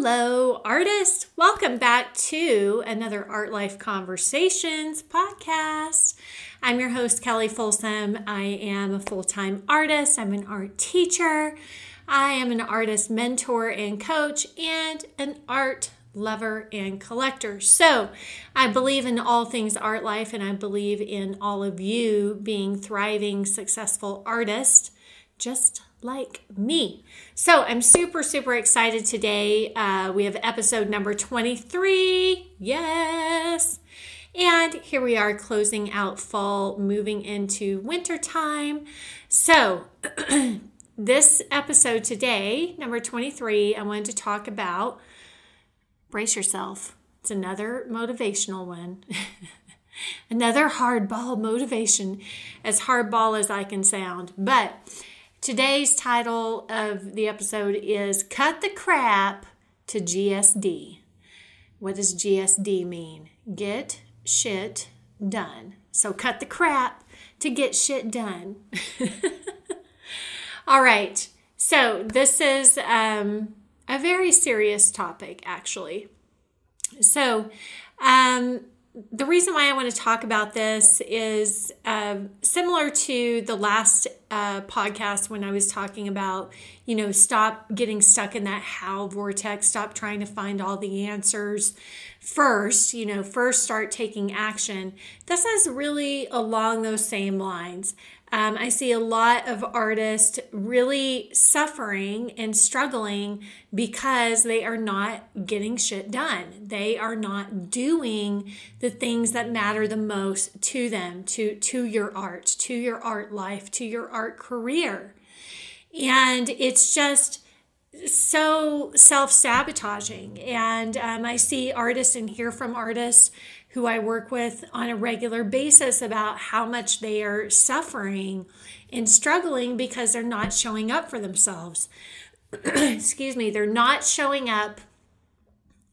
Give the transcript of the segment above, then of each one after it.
Hello, artists. Welcome back to another Art Life Conversations podcast. I'm your host, Kelli Folsom. I am a full time artist, I'm an art teacher, I am an artist mentor and coach, and an art lover and collector. So, I believe in all things art life, and I believe in all of you being thriving, successful artists just like me. So I'm super, super excited today. Uh, we have episode number 23. Yes. And here we are closing out fall, moving into winter time. So, this episode today, number 23, I wanted to talk about brace yourself. It's another motivational one. another hardball motivation, as hardball as I can sound. But Today's title of the episode is Cut the Crap to GSD. What does GSD mean? Get shit done. So cut the crap to get shit done. All right. So this is um, a very serious topic, actually. So, um, the reason why I want to talk about this is uh, similar to the last uh, podcast when I was talking about, you know, stop getting stuck in that how vortex, stop trying to find all the answers first, you know, first start taking action. This is really along those same lines. Um, I see a lot of artists really suffering and struggling because they are not getting shit done. They are not doing the things that matter the most to them, to, to your art, to your art life, to your art career. And it's just, so self sabotaging. And um, I see artists and hear from artists who I work with on a regular basis about how much they are suffering and struggling because they're not showing up for themselves. Excuse me, they're not showing up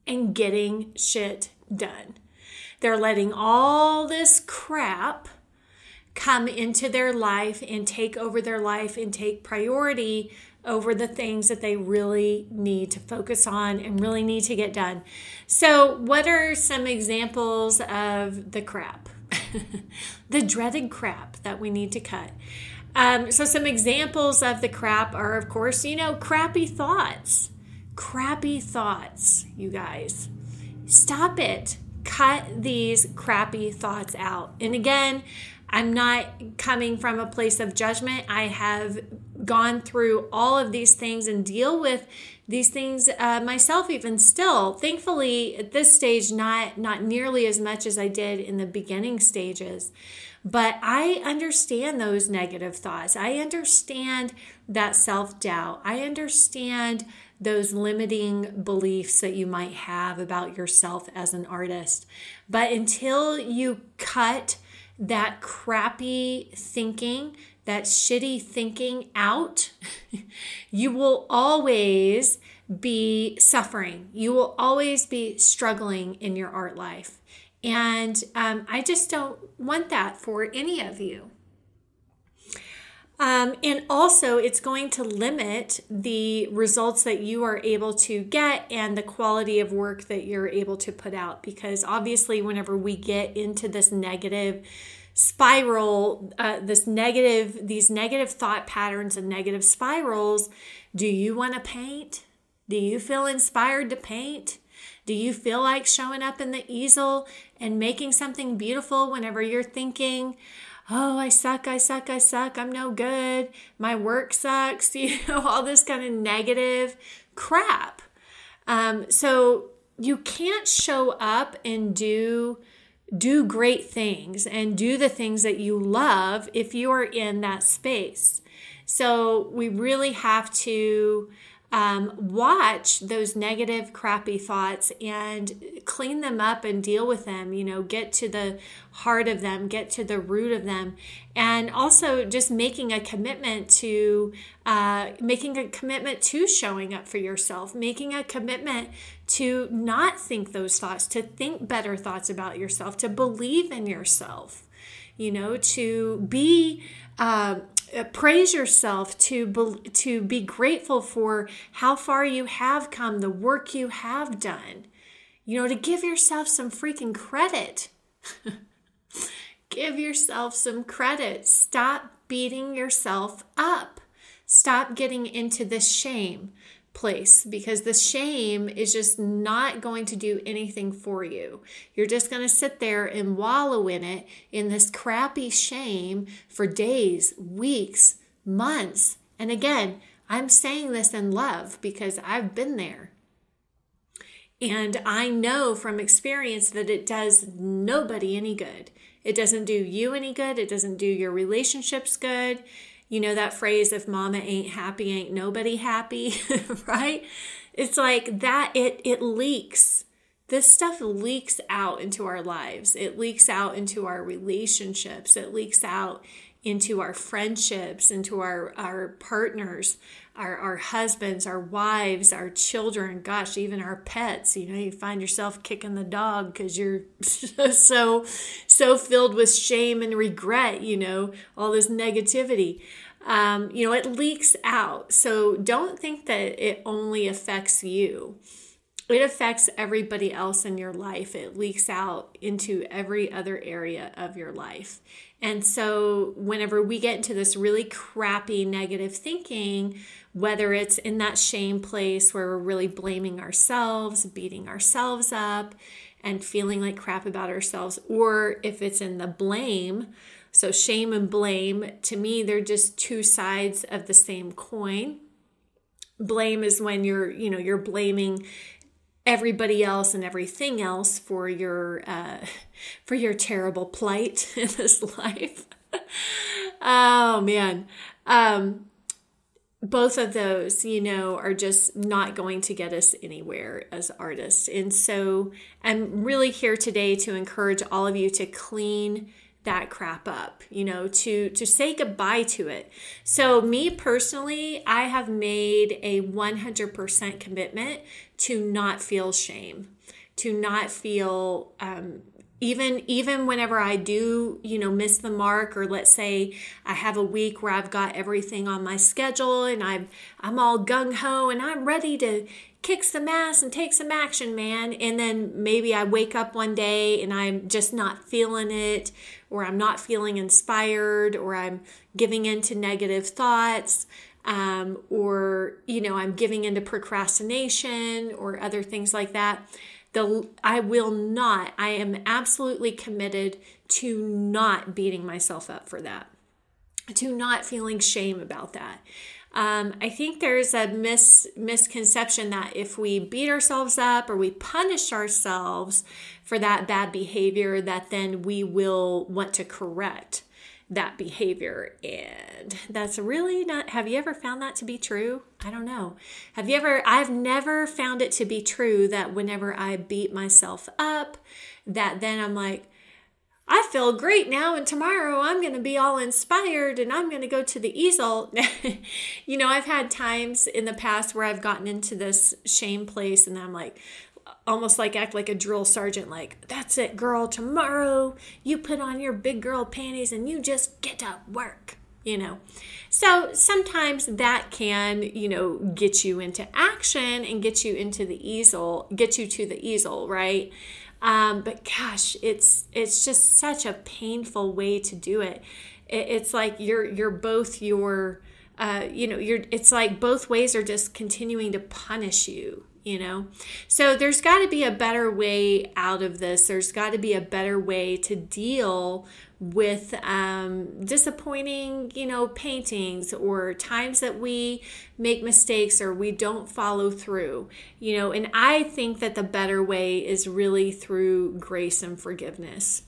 and getting shit done. They're letting all this crap come into their life and take over their life and take priority over the things that they really need to focus on and really need to get done. So, what are some examples of the crap? the dreaded crap that we need to cut. Um, so, some examples of the crap are, of course, you know, crappy thoughts. Crappy thoughts, you guys. Stop it. Cut these crappy thoughts out. And again, I'm not coming from a place of judgment. I have gone through all of these things and deal with these things uh, myself even still. Thankfully at this stage not not nearly as much as i did in the beginning stages. But i understand those negative thoughts. I understand that self-doubt. I understand those limiting beliefs that you might have about yourself as an artist. But until you cut that crappy thinking that shitty thinking out, you will always be suffering. You will always be struggling in your art life. And um, I just don't want that for any of you. Um, and also, it's going to limit the results that you are able to get and the quality of work that you're able to put out. Because obviously, whenever we get into this negative spiral uh, this negative these negative thought patterns and negative spirals do you want to paint do you feel inspired to paint do you feel like showing up in the easel and making something beautiful whenever you're thinking oh i suck i suck i suck i'm no good my work sucks you know all this kind of negative crap um, so you can't show up and do do great things and do the things that you love if you are in that space. So we really have to um, watch those negative, crappy thoughts and clean them up and deal with them. You know, get to the heart of them, get to the root of them, and also just making a commitment to uh, making a commitment to showing up for yourself, making a commitment to not think those thoughts, to think better thoughts about yourself, to believe in yourself. You know, to be. Uh, Uh, praise yourself to to be grateful for how far you have come the work you have done. You know to give yourself some freaking credit. Give yourself some credit. Stop beating yourself up. Stop getting into this shame place because the shame is just not going to do anything for you. You're just going to sit there and wallow in it, in this crappy shame for days, weeks, months. And again, I'm saying this in love because I've been there. And I know from experience that it does nobody any good. It doesn't do you any good. It doesn't do your relationships good. You know that phrase, if mama ain't happy, ain't nobody happy, right? It's like that, it, it leaks. This stuff leaks out into our lives. It leaks out into our relationships. It leaks out into our friendships, into our, our partners, our, our husbands, our wives, our children, gosh, even our pets. You know, you find yourself kicking the dog because you're so, so filled with shame and regret, you know, all this negativity. Um, you know, it leaks out. So don't think that it only affects you it affects everybody else in your life. It leaks out into every other area of your life. And so, whenever we get into this really crappy negative thinking, whether it's in that shame place where we're really blaming ourselves, beating ourselves up, and feeling like crap about ourselves, or if it's in the blame, so shame and blame, to me, they're just two sides of the same coin blame is when you're you know you're blaming everybody else and everything else for your uh, for your terrible plight in this life. oh man. Um, both of those, you know, are just not going to get us anywhere as artists. And so I'm really here today to encourage all of you to clean that crap up you know to to say goodbye to it so me personally i have made a 100% commitment to not feel shame to not feel um, even even whenever i do you know miss the mark or let's say i have a week where i've got everything on my schedule and i'm i'm all gung-ho and i'm ready to kick some ass and take some action man. And then maybe i wake up one day and i'm just not feeling it or i'm not feeling inspired or i'm giving in to negative thoughts um, or you know i'm giving into procrastination or other things like that the I will not, I am absolutely committed to not beating myself up for that, to not feeling shame about that. Um, I think there's a mis- misconception that if we beat ourselves up or we punish ourselves for that bad behavior, that then we will want to correct that behavior. And that's really not, have you ever found that to be true? I don't know. Have you ever, I've never found it to be true that whenever I beat myself up, that then I'm like, I feel great now, and tomorrow I'm going to be all inspired and I'm going to go to the easel. you know, I've had times in the past where I've gotten into this shame place and I'm like, almost like act like a drill sergeant like that's it girl tomorrow you put on your big girl panties and you just get to work you know? So sometimes that can you know get you into action and get you into the easel get you to the easel right? Um, but gosh it's it's just such a painful way to do it, it it's like you're you're both your uh, you know you're it's like both ways are just continuing to punish you you know? So there's got to be a better way out of this. There's got to be a better way to deal with um, disappointing, you know, paintings or times that we make mistakes or we don't follow through, you know. And I think that the better way is really through grace and forgiveness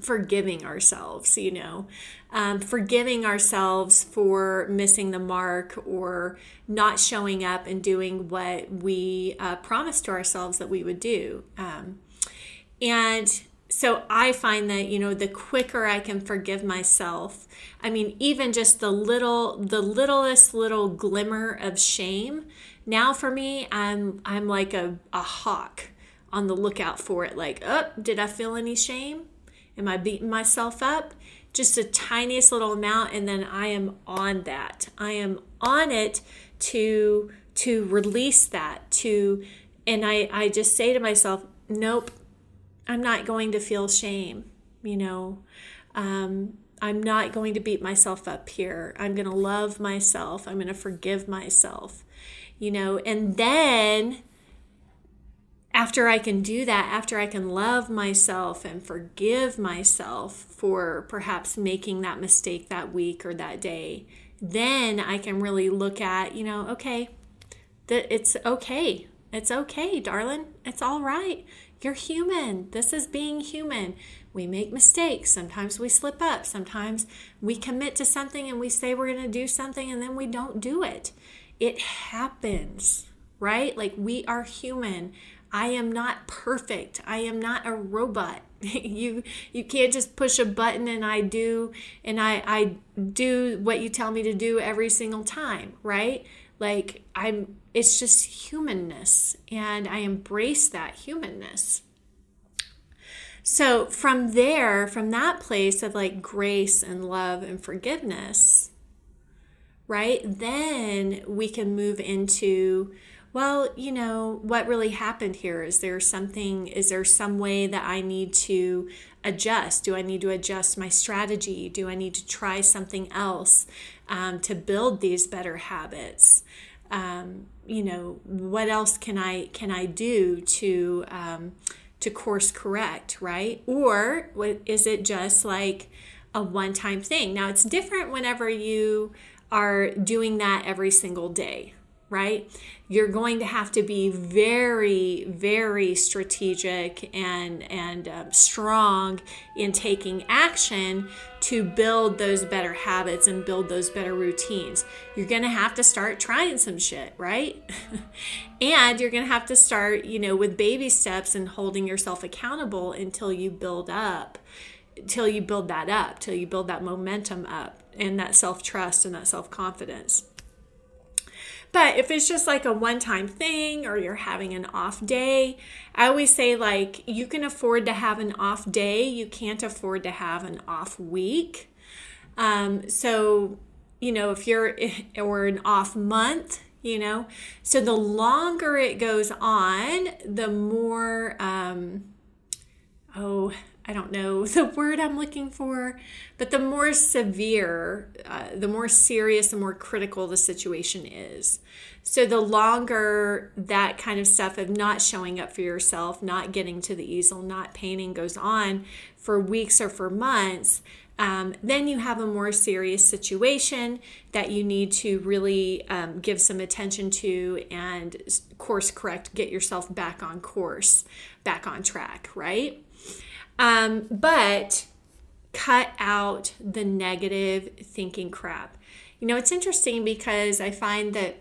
forgiving ourselves, you know, um, forgiving ourselves for missing the mark or not showing up and doing what we uh, promised to ourselves that we would do. Um, and so I find that you know the quicker I can forgive myself, I mean even just the little the littlest little glimmer of shame. Now for me, I'm I'm like a, a hawk on the lookout for it. Like, oh, did I feel any shame? Am I beating myself up? Just the tiniest little amount and then I am on that. I am on it to to release that to and I I just say to myself, nope. I'm not going to feel shame, you know. Um I'm not going to beat myself up here. I'm going to love myself. I'm going to forgive myself. You know, and then after I can do that, after I can love myself and forgive myself for perhaps making that mistake that week or that day, then I can really look at, you know, okay, that it's okay. It's okay, darling. It's all right. You're human. This is being human. We make mistakes. Sometimes we slip up. Sometimes we commit to something and we say we're going to do something and then we don't do it. It happens, right? Like we are human. I am not perfect. I am not a robot. you you can't just push a button and I do and I I do what you tell me to do every single time, right? Like I'm it's just humanness and I embrace that humanness. So from there, from that place of like grace and love and forgiveness, right? Then we can move into well, you know, what really happened here? Is there something, is there some way that I need to adjust? Do I need to adjust my strategy? Do I need to try something else um, to build these better habits? Um, you know, what else can I can I do to um, to course correct, right? Or is it just like a one time thing? Now it's different whenever you are doing that every single day, right? You're going to have to be very, very strategic and and um, strong in taking action to build those better habits and build those better routines. You're going to have to start trying some shit, right? and you're going to have to start, you know, with baby steps and holding yourself accountable until you build up, till you build that up, till you build that momentum up and that self trust and that self confidence. But if it's just like a one time thing or you're having an off day, I always say, like, you can afford to have an off day, you can't afford to have an off week. Um, so, you know, if you're, or an off month, you know, so the longer it goes on, the more, um, oh, I don't know the word I'm looking for, but the more severe, uh, the more serious, the more critical the situation is. So the longer that kind of stuff of not showing up for yourself, not getting to the easel, not painting goes on for weeks or for months, um, then you have a more serious situation that you need to really um, give some attention to and course correct, get yourself back on course, back on track, right? Um, but cut out the negative thinking crap. You know, it's interesting because I find that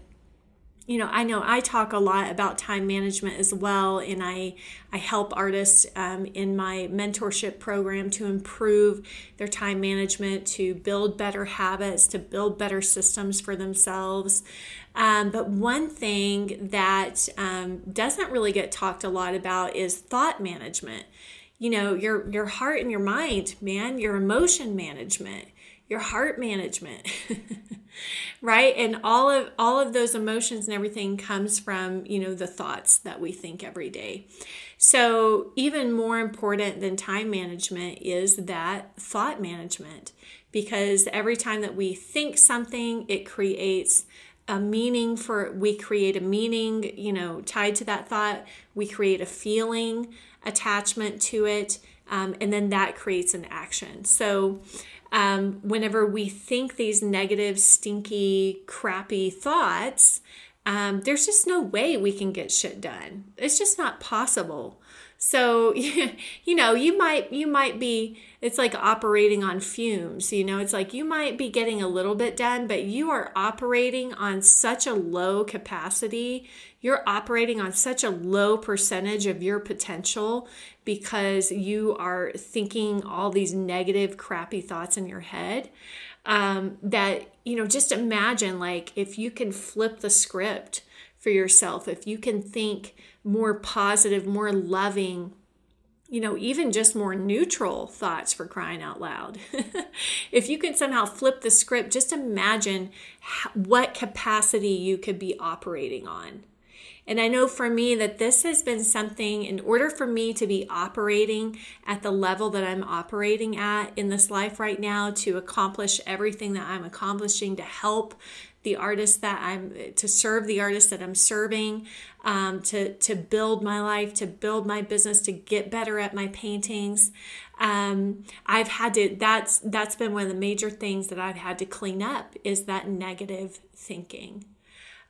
you know i know i talk a lot about time management as well and i i help artists um, in my mentorship program to improve their time management to build better habits to build better systems for themselves um, but one thing that um, doesn't really get talked a lot about is thought management you know your your heart and your mind man your emotion management your heart management right? And all of all of those emotions and everything comes from you know the thoughts that we think every day. So even more important than time management is that thought management because every time that we think something it creates a meaning for we create a meaning you know tied to that thought. We create a feeling attachment to it um, and then that creates an action so um, whenever we think these negative, stinky, crappy thoughts, um, there's just no way we can get shit done. It's just not possible. So, you know, you might you might be it's like operating on fumes, you know. It's like you might be getting a little bit done, but you are operating on such a low capacity. You're operating on such a low percentage of your potential because you are thinking all these negative crappy thoughts in your head. Um, that you know, just imagine like if you can flip the script for yourself, if you can think more positive, more loving, you know, even just more neutral thoughts for crying out loud. if you can somehow flip the script, just imagine what capacity you could be operating on. And I know for me that this has been something, in order for me to be operating at the level that I'm operating at in this life right now, to accomplish everything that I'm accomplishing, to help the artist that I'm, to serve the artist that I'm serving, um, to, to build my life, to build my business, to get better at my paintings. Um, I've had to, that's, that's been one of the major things that I've had to clean up is that negative thinking.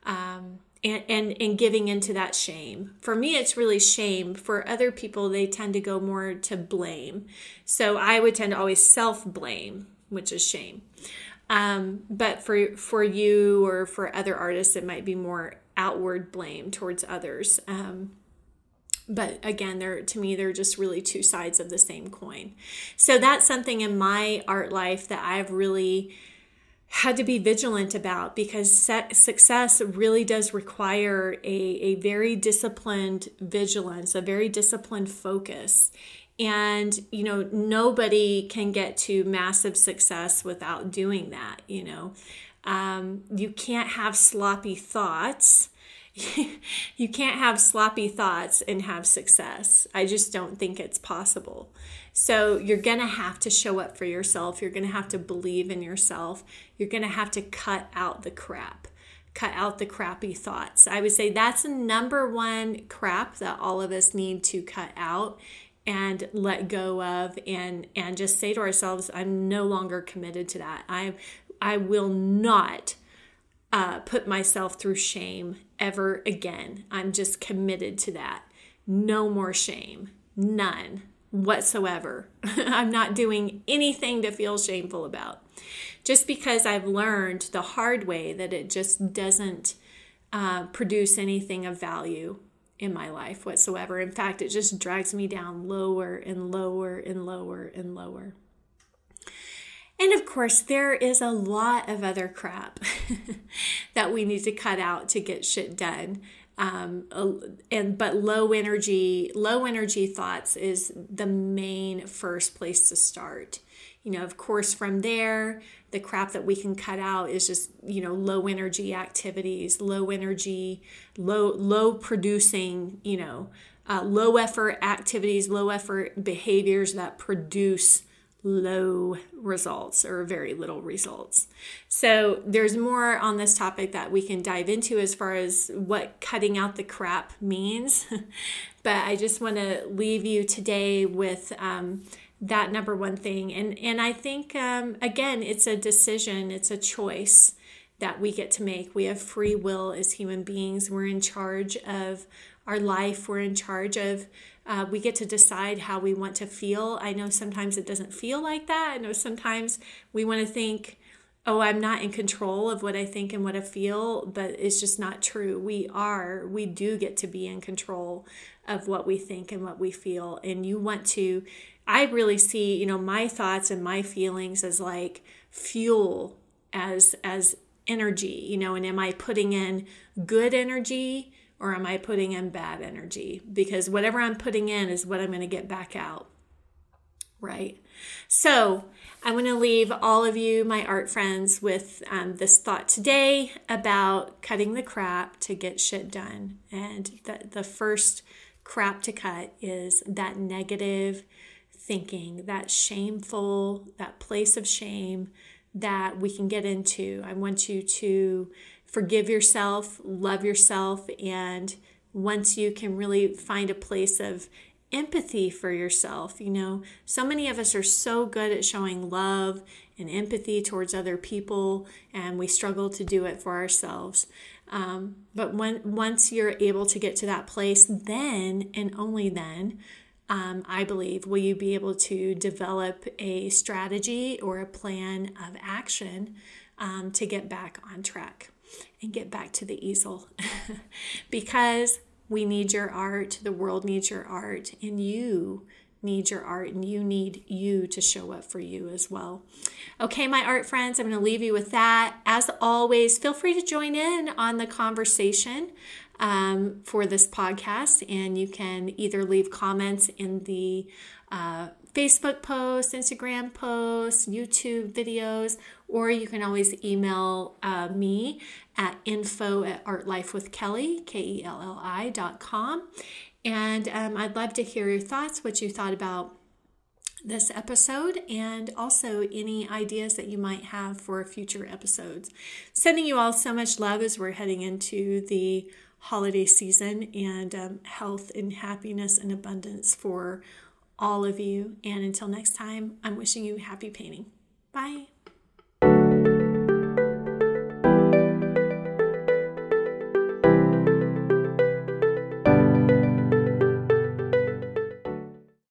Um, and, and and giving into that shame. For me, it's really shame. For other people, they tend to go more to blame. So I would tend to always self blame, which is shame. Um, but for for you or for other artists, it might be more outward blame towards others. Um, but again, they're to me they're just really two sides of the same coin. So that's something in my art life that I've really had to be vigilant about because success really does require a, a very disciplined vigilance, a very disciplined focus. And, you know, nobody can get to massive success without doing that, you know. Um, you can't have sloppy thoughts. you can't have sloppy thoughts and have success. I just don't think it's possible. So you're going to have to show up for yourself. You're going to have to believe in yourself. You're going to have to cut out the crap. Cut out the crappy thoughts. I would say that's the number one crap that all of us need to cut out and let go of and and just say to ourselves i'm no longer committed to that i i will not uh, put myself through shame ever again i'm just committed to that no more shame none whatsoever. I'm not doing anything to feel shameful about. Just because I've learned the hard way that it just doesn't uh, produce anything of value in my life whatsoever. In fact, it just drags me down lower and lower and lower and lower. And of course, there is a lot of other crap that we need to cut out to get shit done um, and but low energy low energy thoughts is the main first place to start. You know of course from there the crap that we can cut out is just you know low energy activities low energy low low producing you know uh, low effort activities low effort behaviors that produce low results or very little results. So there's more on this topic that we can dive into as far as what cutting out the crap means. but I just want to leave you today with um, that number one thing. And and I think um, again, it's a decision, it's a choice that we get to make. We have free will as human beings. We're in charge of our life. We're in charge of uh, we get to decide how we want to feel. I know sometimes it doesn't feel like that. I know sometimes we want to think, oh, I'm not in control of what I think and what I feel, but it's just not true. We are, we do get to be in control of what we think and what we feel. And you want to, I really see, you know, my thoughts and my feelings as like fuel, as, as energy, you know, and am I putting in good energy? or am I putting in bad energy? Because whatever I'm putting in is what I'm going to get back out. Right? So, I'm going to leave all of you, my art friends, with um, this thought today about cutting the crap to get shit done. And the, the first crap to cut is that negative thinking, that shameful, that place of shame that we can get into. I want you to forgive yourself, love yourself, and once you can really find a place of empathy for yourself, you know, so many of us are so good at showing love and empathy towards other people, and we struggle to do it for ourselves. Um, but when once you're able to get to that place, then and only then, um, I believe, will you be able to develop a strategy or a plan of action um, to get back on track and get back to the easel because we need your art, the world needs your art, and you need your art and you need you to show up for you as well. Okay, my art friends, I'm going to leave you with that. As always, feel free to join in on the conversation. Um, for this podcast, and you can either leave comments in the uh, Facebook post, Instagram posts, YouTube videos, or you can always email uh, me at info at artlifewithkelli, K E L L I dot com. And um, I'd love to hear your thoughts, what you thought about this episode, and also any ideas that you might have for future episodes. Sending you all so much love as we're heading into the holiday season and um, health and happiness and abundance for all of you. And until next time, I'm wishing you happy painting. Bye.